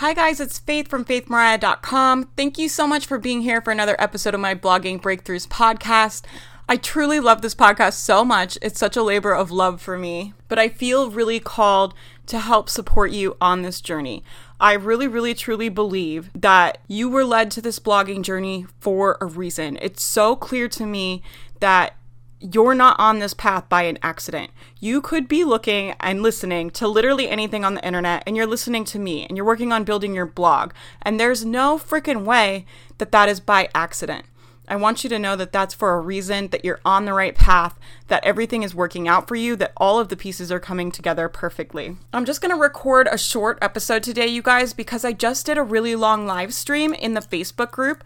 Hi, guys, it's Faith from faithmariah.com. Thank you so much for being here for another episode of my Blogging Breakthroughs podcast. I truly love this podcast so much. It's such a labor of love for me, but I feel really called to help support you on this journey. I really, really, truly believe that you were led to this blogging journey for a reason. It's so clear to me that you're not on this path by an accident. You could be looking and listening to literally anything on the internet, and you're listening to me, and you're working on building your blog. And there's no freaking way that that is by accident. I want you to know that that's for a reason, that you're on the right path, that everything is working out for you, that all of the pieces are coming together perfectly. I'm just gonna record a short episode today, you guys, because I just did a really long live stream in the Facebook group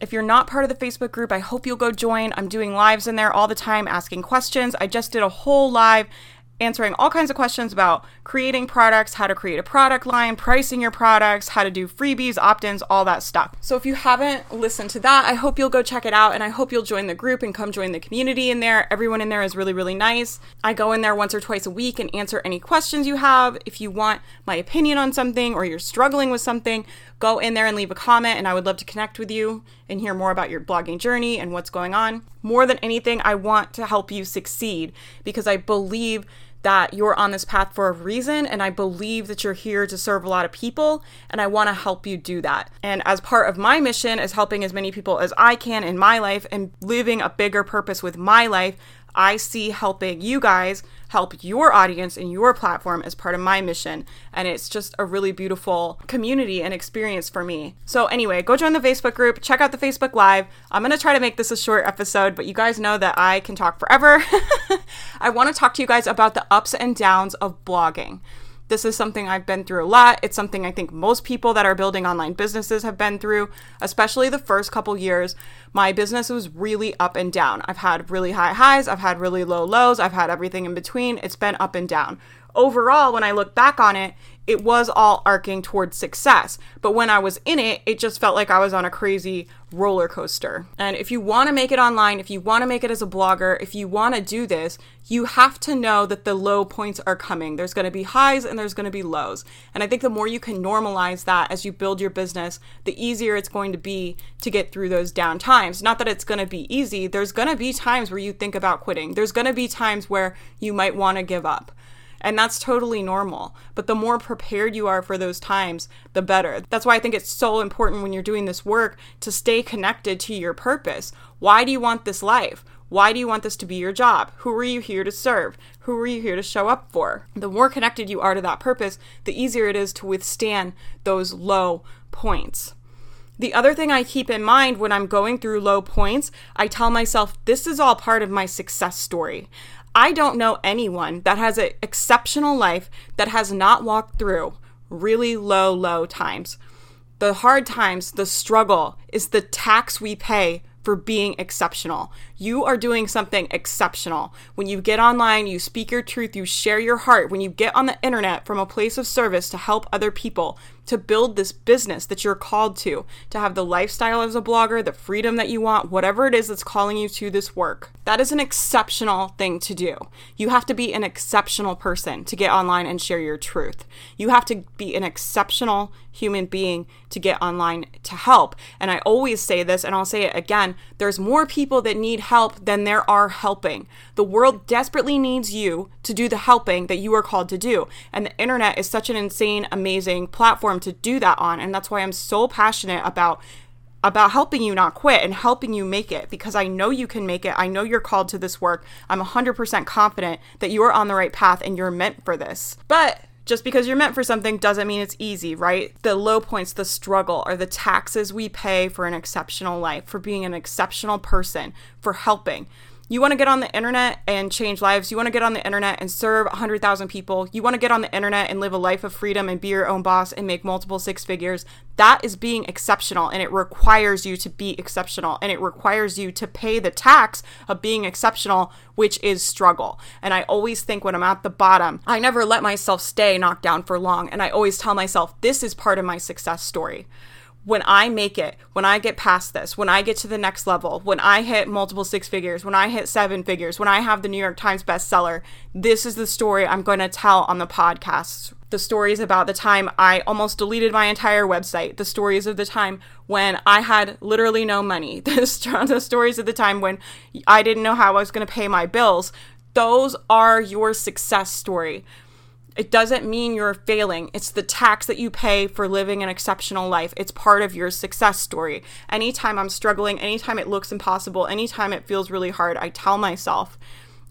if you're not part of the Facebook group, I hope you'll go join. I'm doing lives in there all the time asking questions. I just did a whole live answering all kinds of questions about creating products, how to create a product line, pricing your products, how to do freebies, opt ins, all that stuff. So if you haven't listened to that, I hope you'll go check it out and I hope you'll join the group and come join the community in there. Everyone in there is really, really nice. I go in there once or twice a week and answer any questions you have. If you want my opinion on something or you're struggling with something, go in there and leave a comment and I would love to connect with you and hear more about your blogging journey and what's going on. More than anything, I want to help you succeed because I believe that you're on this path for a reason and I believe that you're here to serve a lot of people and I want to help you do that. And as part of my mission is helping as many people as I can in my life and living a bigger purpose with my life, I see helping you guys help your audience and your platform as part of my mission. And it's just a really beautiful community and experience for me. So, anyway, go join the Facebook group, check out the Facebook Live. I'm going to try to make this a short episode, but you guys know that I can talk forever. I want to talk to you guys about the ups and downs of blogging. This is something I've been through a lot. It's something I think most people that are building online businesses have been through, especially the first couple years. My business was really up and down. I've had really high highs, I've had really low lows, I've had everything in between. It's been up and down. Overall, when I look back on it, it was all arcing towards success. But when I was in it, it just felt like I was on a crazy roller coaster. And if you want to make it online, if you want to make it as a blogger, if you want to do this, you have to know that the low points are coming. There's going to be highs and there's going to be lows. And I think the more you can normalize that as you build your business, the easier it's going to be to get through those down times. Not that it's going to be easy. There's going to be times where you think about quitting. There's going to be times where you might want to give up. And that's totally normal. But the more prepared you are for those times, the better. That's why I think it's so important when you're doing this work to stay connected to your purpose. Why do you want this life? Why do you want this to be your job? Who are you here to serve? Who are you here to show up for? The more connected you are to that purpose, the easier it is to withstand those low points. The other thing I keep in mind when I'm going through low points, I tell myself this is all part of my success story. I don't know anyone that has an exceptional life that has not walked through really low, low times. The hard times, the struggle is the tax we pay for being exceptional. You are doing something exceptional. When you get online, you speak your truth, you share your heart. When you get on the internet from a place of service to help other people, to build this business that you're called to, to have the lifestyle as a blogger, the freedom that you want, whatever it is that's calling you to this work. That is an exceptional thing to do. You have to be an exceptional person to get online and share your truth. You have to be an exceptional human being to get online to help. And I always say this, and I'll say it again there's more people that need help than there are helping. The world desperately needs you to do the helping that you are called to do. And the internet is such an insane, amazing platform platform to do that on. And that's why I'm so passionate about about helping you not quit and helping you make it because I know you can make it. I know you're called to this work. I'm 100% confident that you are on the right path and you're meant for this. But just because you're meant for something doesn't mean it's easy, right? The low points, the struggle, are the taxes we pay for an exceptional life, for being an exceptional person, for helping. You want to get on the internet and change lives. You want to get on the internet and serve 100,000 people. You want to get on the internet and live a life of freedom and be your own boss and make multiple six figures. That is being exceptional and it requires you to be exceptional and it requires you to pay the tax of being exceptional, which is struggle. And I always think when I'm at the bottom, I never let myself stay knocked down for long. And I always tell myself, this is part of my success story when I make it, when I get past this, when I get to the next level, when I hit multiple six figures, when I hit seven figures, when I have the New York Times bestseller, this is the story I'm going to tell on the podcast. The stories about the time I almost deleted my entire website, the stories of the time when I had literally no money, the, the stories of the time when I didn't know how I was going to pay my bills. Those are your success story. It doesn't mean you're failing. It's the tax that you pay for living an exceptional life. It's part of your success story. Anytime I'm struggling, anytime it looks impossible, anytime it feels really hard, I tell myself,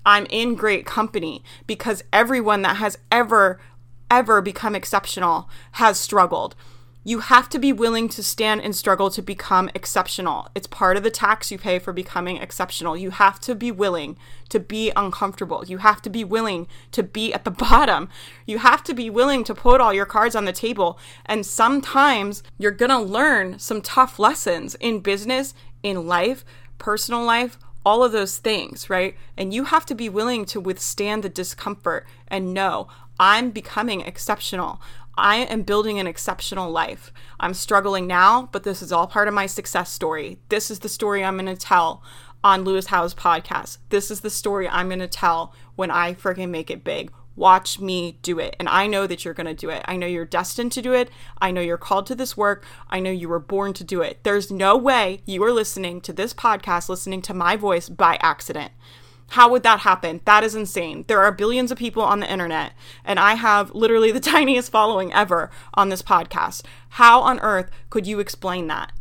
I'm in great company because everyone that has ever, ever become exceptional has struggled. You have to be willing to stand and struggle to become exceptional. It's part of the tax you pay for becoming exceptional. You have to be willing to be uncomfortable. You have to be willing to be at the bottom. You have to be willing to put all your cards on the table. And sometimes you're going to learn some tough lessons in business, in life, personal life, all of those things, right? And you have to be willing to withstand the discomfort and know I'm becoming exceptional. I am building an exceptional life. I'm struggling now, but this is all part of my success story. This is the story I'm going to tell on Lewis Howes podcast. This is the story I'm going to tell when I freaking make it big. Watch me do it. And I know that you're going to do it. I know you're destined to do it. I know you're called to this work. I know you were born to do it. There's no way you are listening to this podcast, listening to my voice by accident. How would that happen? That is insane. There are billions of people on the internet, and I have literally the tiniest following ever on this podcast. How on earth could you explain that?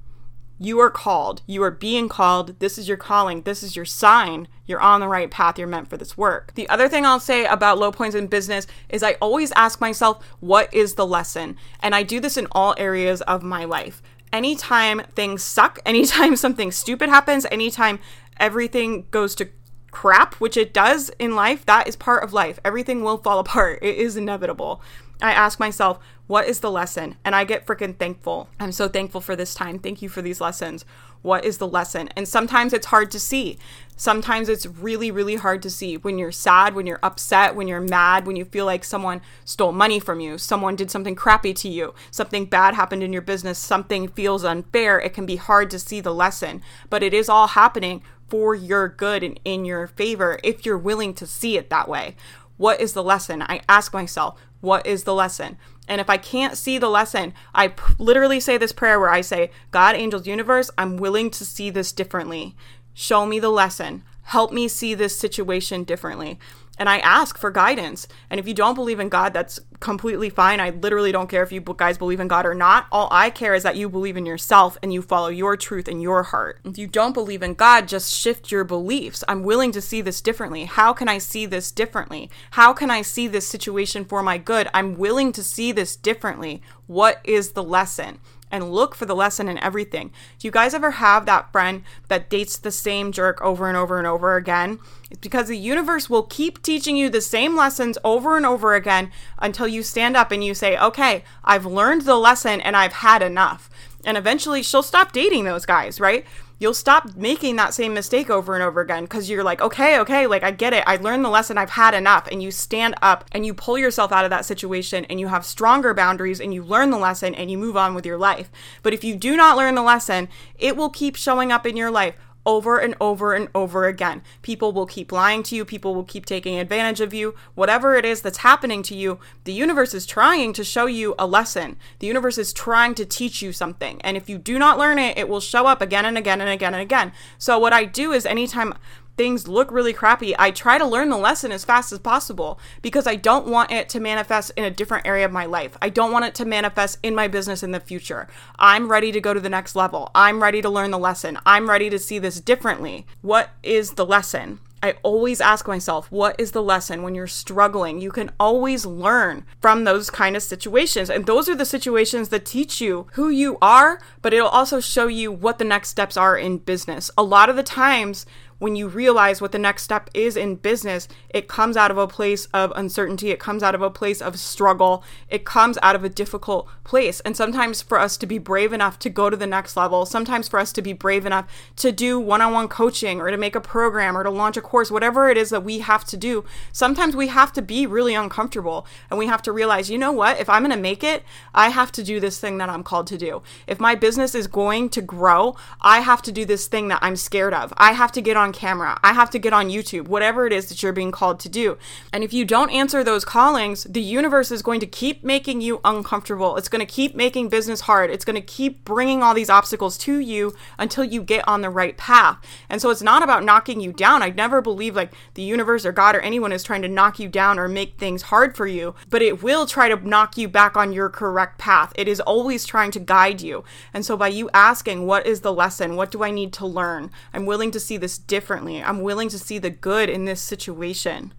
You are called. You are being called. This is your calling. This is your sign. You're on the right path. You're meant for this work. The other thing I'll say about low points in business is I always ask myself, what is the lesson? And I do this in all areas of my life. Anytime things suck, anytime something stupid happens, anytime everything goes to crap, which it does in life, that is part of life. Everything will fall apart. It is inevitable. I ask myself, what is the lesson? And I get freaking thankful. I'm so thankful for this time. Thank you for these lessons. What is the lesson? And sometimes it's hard to see. Sometimes it's really, really hard to see when you're sad, when you're upset, when you're mad, when you feel like someone stole money from you, someone did something crappy to you, something bad happened in your business, something feels unfair. It can be hard to see the lesson, but it is all happening for your good and in your favor if you're willing to see it that way. What is the lesson? I ask myself, what is the lesson? And if I can't see the lesson, I p- literally say this prayer where I say, God, angels, universe, I'm willing to see this differently. Show me the lesson. Help me see this situation differently and I ask for guidance. And if you don't believe in God, that's completely fine. I literally don't care if you guys believe in God or not. All I care is that you believe in yourself and you follow your truth in your heart. If you don't believe in God, just shift your beliefs. I'm willing to see this differently. How can I see this differently? How can I see this situation for my good? I'm willing to see this differently. What is the lesson? And look for the lesson in everything. Do you guys ever have that friend that dates the same jerk over and over and over again? It's because the universe will keep teaching you the same lessons over and over again until you stand up and you say, okay, I've learned the lesson and I've had enough. And eventually she'll stop dating those guys, right? You'll stop making that same mistake over and over again because you're like, okay, okay, like I get it. I learned the lesson. I've had enough. And you stand up and you pull yourself out of that situation and you have stronger boundaries and you learn the lesson and you move on with your life. But if you do not learn the lesson, it will keep showing up in your life over and over and over again. People will keep lying to you, people will keep taking advantage of you. Whatever it is that's happening to you, the universe is trying to show you a lesson. The universe is trying to teach you something. And if you do not learn it, it will show up again and again and again and again. So, what I do is anytime things look really crappy, I try to learn the lesson as fast as possible because I don't want it to manifest in a different area of my life. I don't want it to manifest in my business in the future. I'm ready to go to the next level. I'm ready to learn the lesson. I'm ready to see this differently. What is the lesson? I always ask myself, what is the lesson when you're struggling? You can always learn from those kind of situations. And those are the situations that teach you who you are, but it'll also show you what the next steps are in business. A lot of the times when you realize what the next step is in business, it comes out of a place of uncertainty. It comes out of a place of struggle. It comes out of a difficult place. And sometimes for us to be brave enough to go to the next level, sometimes for us to be brave enough to do one on one coaching or to make a program or to launch a course, whatever it is that we have to do, sometimes we have to be really uncomfortable and we have to realize, you know what? If I'm going to make it, I have to do this thing that I'm called to do. If my business is going to grow, I have to do this thing that I'm scared of. I have to get on camera. I have to get on YouTube, whatever it is that you're being called to do. And if you don't answer those callings, the universe is going to keep making you uncomfortable. It's going to keep making business hard. It's going to keep bringing all these obstacles to you until you get on the right path. And so it's not about knocking you down. I never believe like the universe or God or anyone is trying to knock you down or make things hard for you, but it will try to knock you back on your correct path. It is always trying to guide you. And so by you asking, what is the lesson? What do I need to learn? I'm willing to see this differently. I'm willing to see the good in this situation.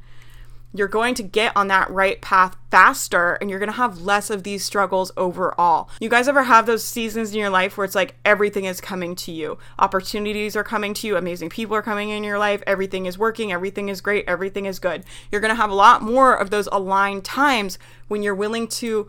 You're going to get on that right path faster and you're going to have less of these struggles overall. You guys ever have those seasons in your life where it's like everything is coming to you? Opportunities are coming to you, amazing people are coming in your life, everything is working, everything is great, everything is good. You're going to have a lot more of those aligned times when you're willing to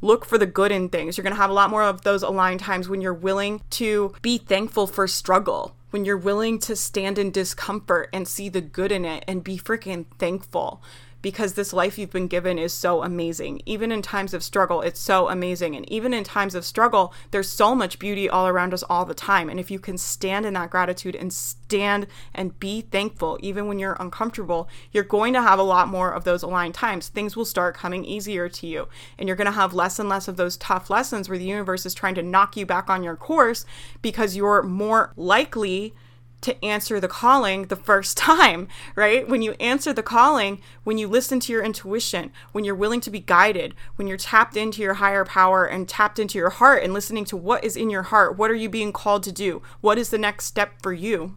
look for the good in things. You're going to have a lot more of those aligned times when you're willing to be thankful for struggle, when you're willing to stand in discomfort and see the good in it and be freaking thankful because this life you've been given is so amazing. Even in times of struggle, it's so amazing. And even in times of struggle, there's so much beauty all around us all the time. And if you can stand in that gratitude and stand and be thankful, even when you're uncomfortable, you're going to have a lot more of those aligned times. Things will start coming easier to you. And you're going to have less and less of those tough lessons where the universe is trying to knock you back on your course because you're more likely to answer the calling the first time, right? When you answer the calling, when you listen to your intuition, when you're willing to be guided, when you're tapped into your higher power and tapped into your heart and listening to what is in your heart, what are you being called to do? What is the next step for you?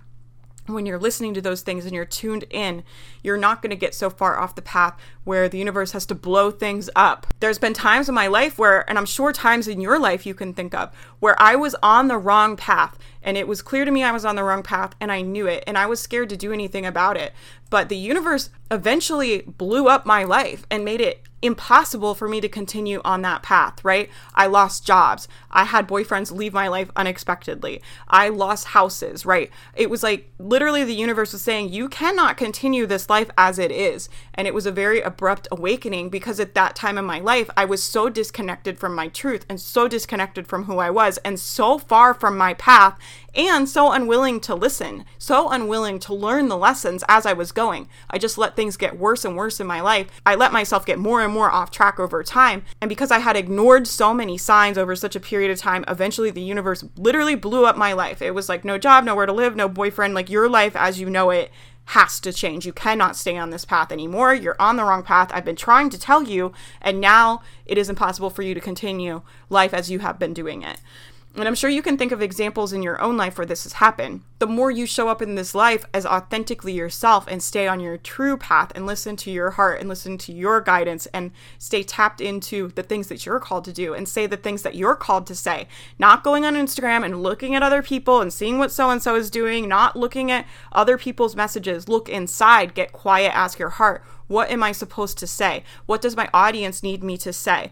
When you're listening to those things and you're tuned in, you're not going to get so far off the path where the universe has to blow things up. There's been times in my life where, and I'm sure times in your life you can think of, where I was on the wrong path and it was clear to me I was on the wrong path and I knew it and I was scared to do anything about it. But the universe eventually blew up my life and made it impossible for me to continue on that path, right? I lost jobs. I had boyfriends leave my life unexpectedly. I lost houses, right? It was like literally the universe was saying, you cannot continue this life as it is. And it was a very abrupt awakening because at that time in my life, I was so disconnected from my truth and so disconnected from who I was and so far from my path and so unwilling to listen, so unwilling to learn the lessons as I was going. I just let things get worse and worse in my life. I let myself get more and more off track over time. And because I had ignored so many signs over such a period of time, eventually the universe literally blew up my life. It was like no job, nowhere to live, no boyfriend, like your life as you know it has to change. You cannot stay on this path anymore. You're on the wrong path. I've been trying to tell you, and now it is impossible for you to continue life as you have been doing it. And I'm sure you can think of examples in your own life where this has happened. The more you show up in this life as authentically yourself and stay on your true path and listen to your heart and listen to your guidance and stay tapped into the things that you're called to do and say the things that you're called to say. Not going on Instagram and looking at other people and seeing what so and so is doing, not looking at other people's messages. Look inside, get quiet, ask your heart. What am I supposed to say? What does my audience need me to say?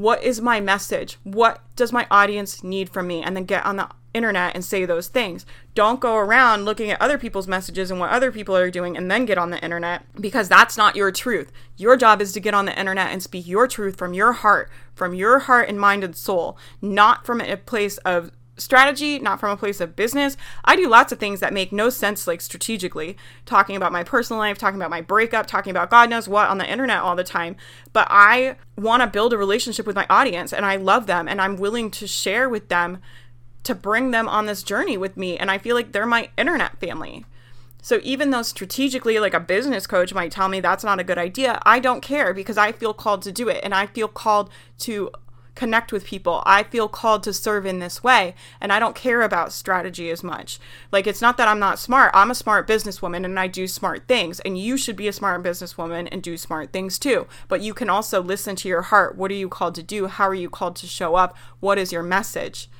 What is my message? What does my audience need from me? And then get on the internet and say those things. Don't go around looking at other people's messages and what other people are doing and then get on the internet because that's not your truth. Your job is to get on the internet and speak your truth from your heart, from your heart and mind and soul, not from a place of strategy, not from a place of business. I do lots of things that make no sense, like strategically, talking about my personal life, talking about my breakup, talking about God knows what on the internet all the time. But I want to build a relationship with my audience and I love them and I'm willing to share with them to bring them on this journey with me. And I feel like they're my internet family. So even though strategically, like a business coach might tell me that's not a good idea, I don't care because I feel called to do it and I feel called to connect with people. I feel called to serve in this way, and I don't care about strategy as much. Like, it's not that I'm not smart. I'm a smart businesswoman and I do smart things, and you should be a smart businesswoman and do smart things too. But you can also listen to your heart. What are you called to do? How are you called to show up? What is your message?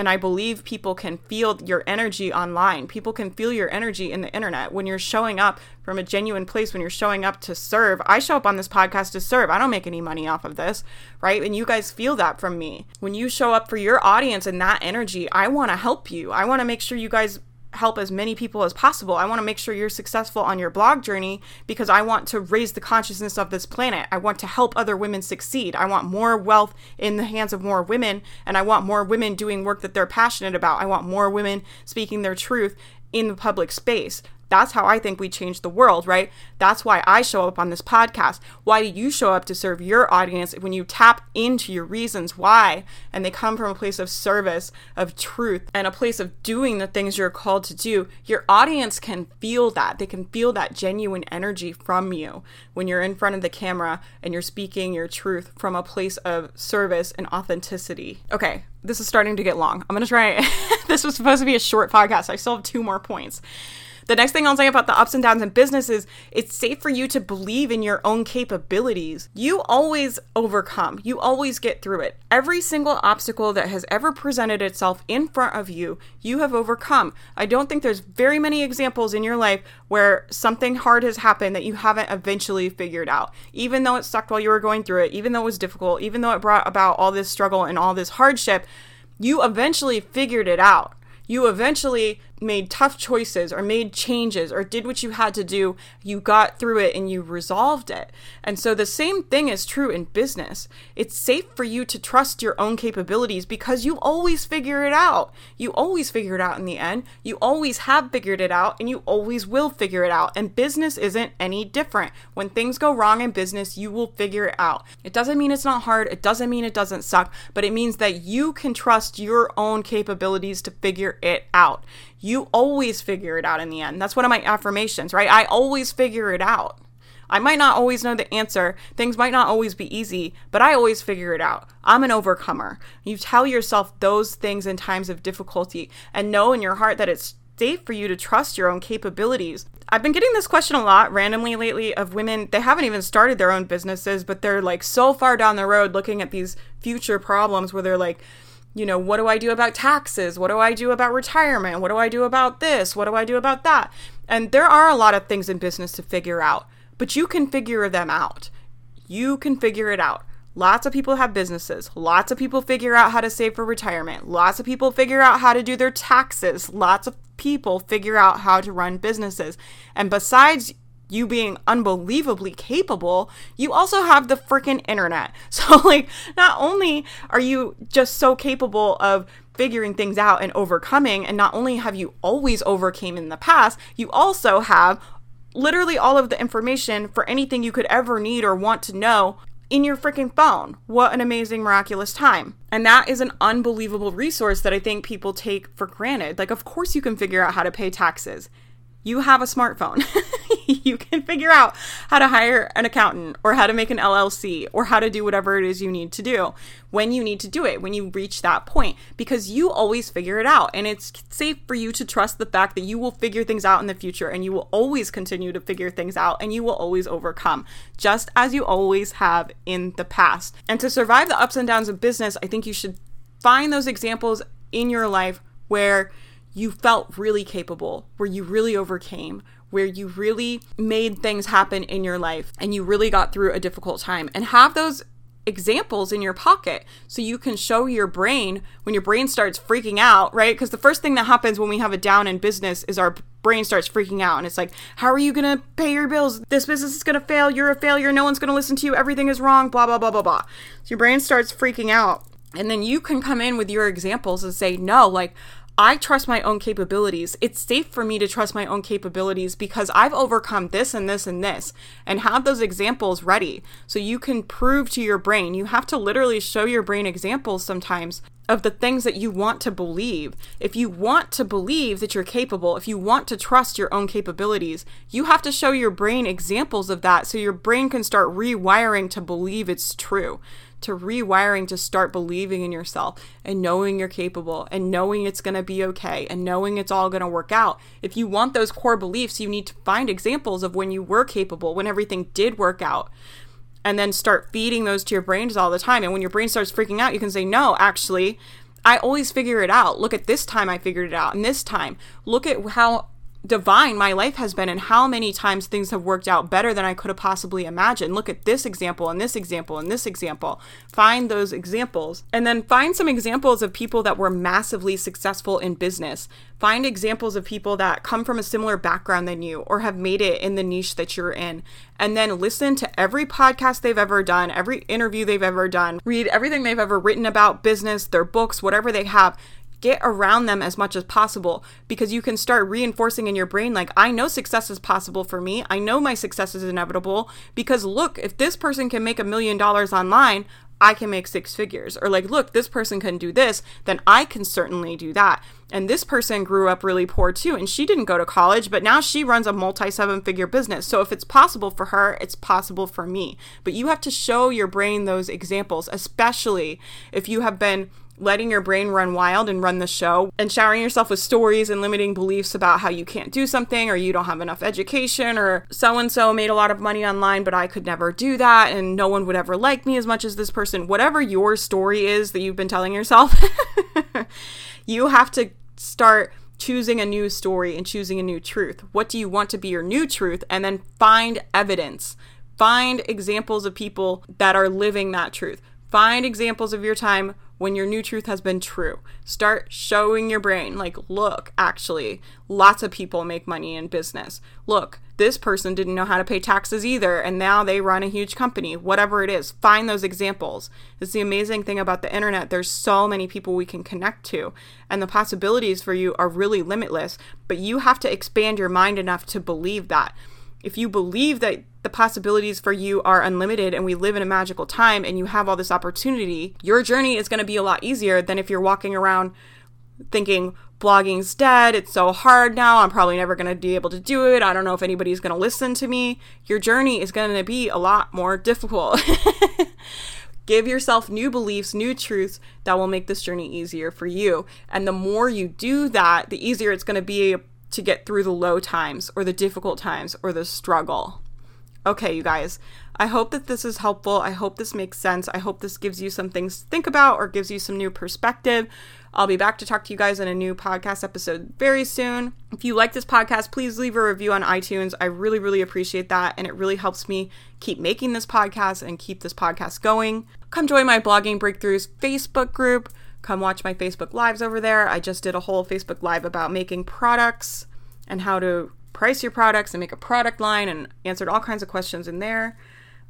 And I believe people can feel your energy online. People can feel your energy in the internet when you're showing up from a genuine place, when you're showing up to serve. I show up on this podcast to serve. I don't make any money off of this, right? And you guys feel that from me. When you show up for your audience and that energy, I want to help you. I want to make sure you guys help as many people as possible. I want to make sure you're successful on your blog journey because I want to raise the consciousness of this planet. I want to help other women succeed. I want more wealth in the hands of more women, and I want more women doing work that they're passionate about. I want more women speaking their truth in the public space. That's how I think we change the world, right? That's why I show up on this podcast. Why do you show up to serve your audience when you tap into your reasons why? And they come from a place of service, of truth, and a place of doing the things you're called to do. Your audience can feel that. They can feel that genuine energy from you when you're in front of the camera and you're speaking your truth from a place of service and authenticity. Okay, this is starting to get long. I'm going to try. this was supposed to be a short podcast. I still have two more points. The next thing I'll say about the ups and downs in business is it's safe for you to believe in your own capabilities. You always overcome, you always get through it. Every single obstacle that has ever presented itself in front of you, you have overcome. I don't think there's very many examples in your life where something hard has happened that you haven't eventually figured out. Even though it sucked while you were going through it, even though it was difficult, even though it brought about all this struggle and all this hardship, you eventually figured it out you eventually made tough choices or made changes or did what you had to do, you got through it and you resolved it. And so the same thing is true in business. It's safe for you to trust your own capabilities because you always figure it out. You always figure it out in the end. You always have figured it out and you always will figure it out. And business isn't any different. When things go wrong in business, you will figure it out. It doesn't mean it's not hard, it doesn't mean it doesn't suck, but it means that you can trust your own capabilities to figure it out you always figure it out in the end. That's one of my affirmations, right? I always figure it out. I might not always know the answer. Things might not always be easy, but I always figure it out. I'm an overcomer. You tell yourself those things in times of difficulty and know in your heart that it's safe for you to trust your own capabilities. I've been getting this question a lot randomly lately of women. They haven't even started their own businesses, but they're like so far down the road looking at these future problems where they're like, you know, what do I do about taxes? What do I do about retirement? What do I do about this? What do I do about that? And there are a lot of things in business to figure out, but you can figure them out. You can figure it out. Lots of people have businesses. Lots of people figure out how to save for retirement. Lots of people figure out how to do their taxes. Lots of people figure out how to run businesses. And besides you being unbelievably capable, you also have the freaking internet. So, like, not only are you just so capable of figuring things out and overcoming, and not only have you always overcame in the past, you also have literally all of the information for anything you could ever need or want to know in your freaking phone. What an amazing, miraculous time. And that is an unbelievable resource that I think people take for granted. Like, of course, you can figure out how to pay taxes you have a smartphone. you can figure out how to hire an accountant or how to make an LLC or how to do whatever it is you need to do when you need to do it, when you reach that point, because you always figure it out. And it's safe for you to trust the fact that you will figure things out in the future and you will always continue to figure things out and you will always overcome, just as you always have in the past. And to survive the ups and downs of business, I think you should find those examples in your life where you felt really capable, where you really overcame, where you really made things happen in your life and you really got through a difficult time and have those examples in your pocket so you can show your brain when your brain starts freaking out, right? Because the first thing that happens when we have a down in business is our brain starts freaking out and it's like, how are you going to pay your bills? This business is going to fail. You're a failure. No one's going to listen to you. Everything is wrong. Blah, blah, blah, blah, blah. So your brain starts freaking out. And then you can come in with your examples and say, no, like, I trust my own capabilities. It's safe for me to trust my own capabilities because I've overcome this and this and this and have those examples ready so you can prove to your brain. You have to literally show your brain examples sometimes of the things that you want to believe. If you want to believe that you're capable, if you want to trust your own capabilities, you have to show your brain examples of that so your brain can start rewiring to believe it's true to rewiring to start believing in yourself and knowing you're capable and knowing it's going to be okay and knowing it's all going to work out. If you want those core beliefs, you need to find examples of when you were capable, when everything did work out. And then start feeding those to your brains all the time. And when your brain starts freaking out, you can say, No, actually, I always figure it out. Look at this time I figured it out, and this time. Look at how divine my life has been and how many times things have worked out better than I could have possibly imagined. Look at this example and this example and this example. Find those examples and then find some examples of people that were massively successful in business. Find examples of people that come from a similar background than you or have made it in the niche that you're in. And then listen to every podcast they've ever done, every interview they've ever done, read everything they've ever written about business, their books, whatever they have get around them as much as possible because you can start reinforcing in your brain like I know success is possible for me. I know my success is inevitable because look, if this person can make a million dollars online, I can make six figures. Or like, look, this person can do this, then I can certainly do that. And this person grew up really poor too, and she didn't go to college, but now she runs a multi seven figure business. So if it's possible for her, it's possible for me. But you have to show your brain those examples, especially if you have been letting your brain run wild and run the show and showering yourself with stories and limiting beliefs about how you can't do something or you don't have enough education or so and so made a lot of money online but I could never do that and no one would ever like me as much as this person. Whatever your story is that you've been telling yourself, you have to start choosing a new story and choosing a new truth. What do you want to be your new truth? And then find evidence. Find examples of people that are living that truth. Find examples of your time when your new truth has been true. Start showing your brain, like, look, actually, lots of people make money in business. Look, this person didn't know how to pay taxes either, and now they run a huge company. Whatever it is, find those examples. It's the amazing thing about the internet. There's so many people we can connect to, and the possibilities for you are really limitless, but you have to expand your mind enough to believe that. If you believe that the possibilities for you are unlimited and we live in a magical time and you have all this opportunity, your journey is going to be a lot easier than if you're walking around thinking blogging's dead, it's so hard now, I'm probably never going to be able to do it. I don't know if anybody's going to listen to me. Your journey is going to be a lot more difficult. Give yourself new beliefs, new truths that will make this journey easier for you. And the more you do that, the easier it's going to be to get through the low times or the difficult times or the struggle. Okay, you guys, I hope that this is helpful. I hope this makes sense. I hope this gives you some things to think about or gives you some new perspective. I'll be back to talk to you guys in a new podcast episode very soon. If you like this podcast, please leave a review on iTunes. I really, really appreciate that. And it really helps me keep making this podcast and keep this podcast going. Come join my Blogging Breakthroughs Facebook group. Come watch my Facebook Lives over there. I just did a whole Facebook Live about making products and how to price your products and make a product line and answered all kinds of questions in there.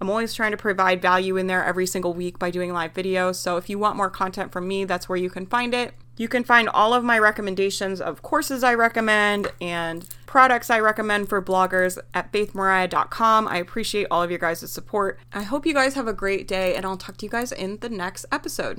I'm always trying to provide value in there every single week by doing live videos. So if you want more content from me, that's where you can find it. You can find all of my recommendations of courses I recommend and products I recommend for bloggers at faithmariah.com. I appreciate all of your guys' support. I hope you guys have a great day, and I'll talk to you guys in the next episode.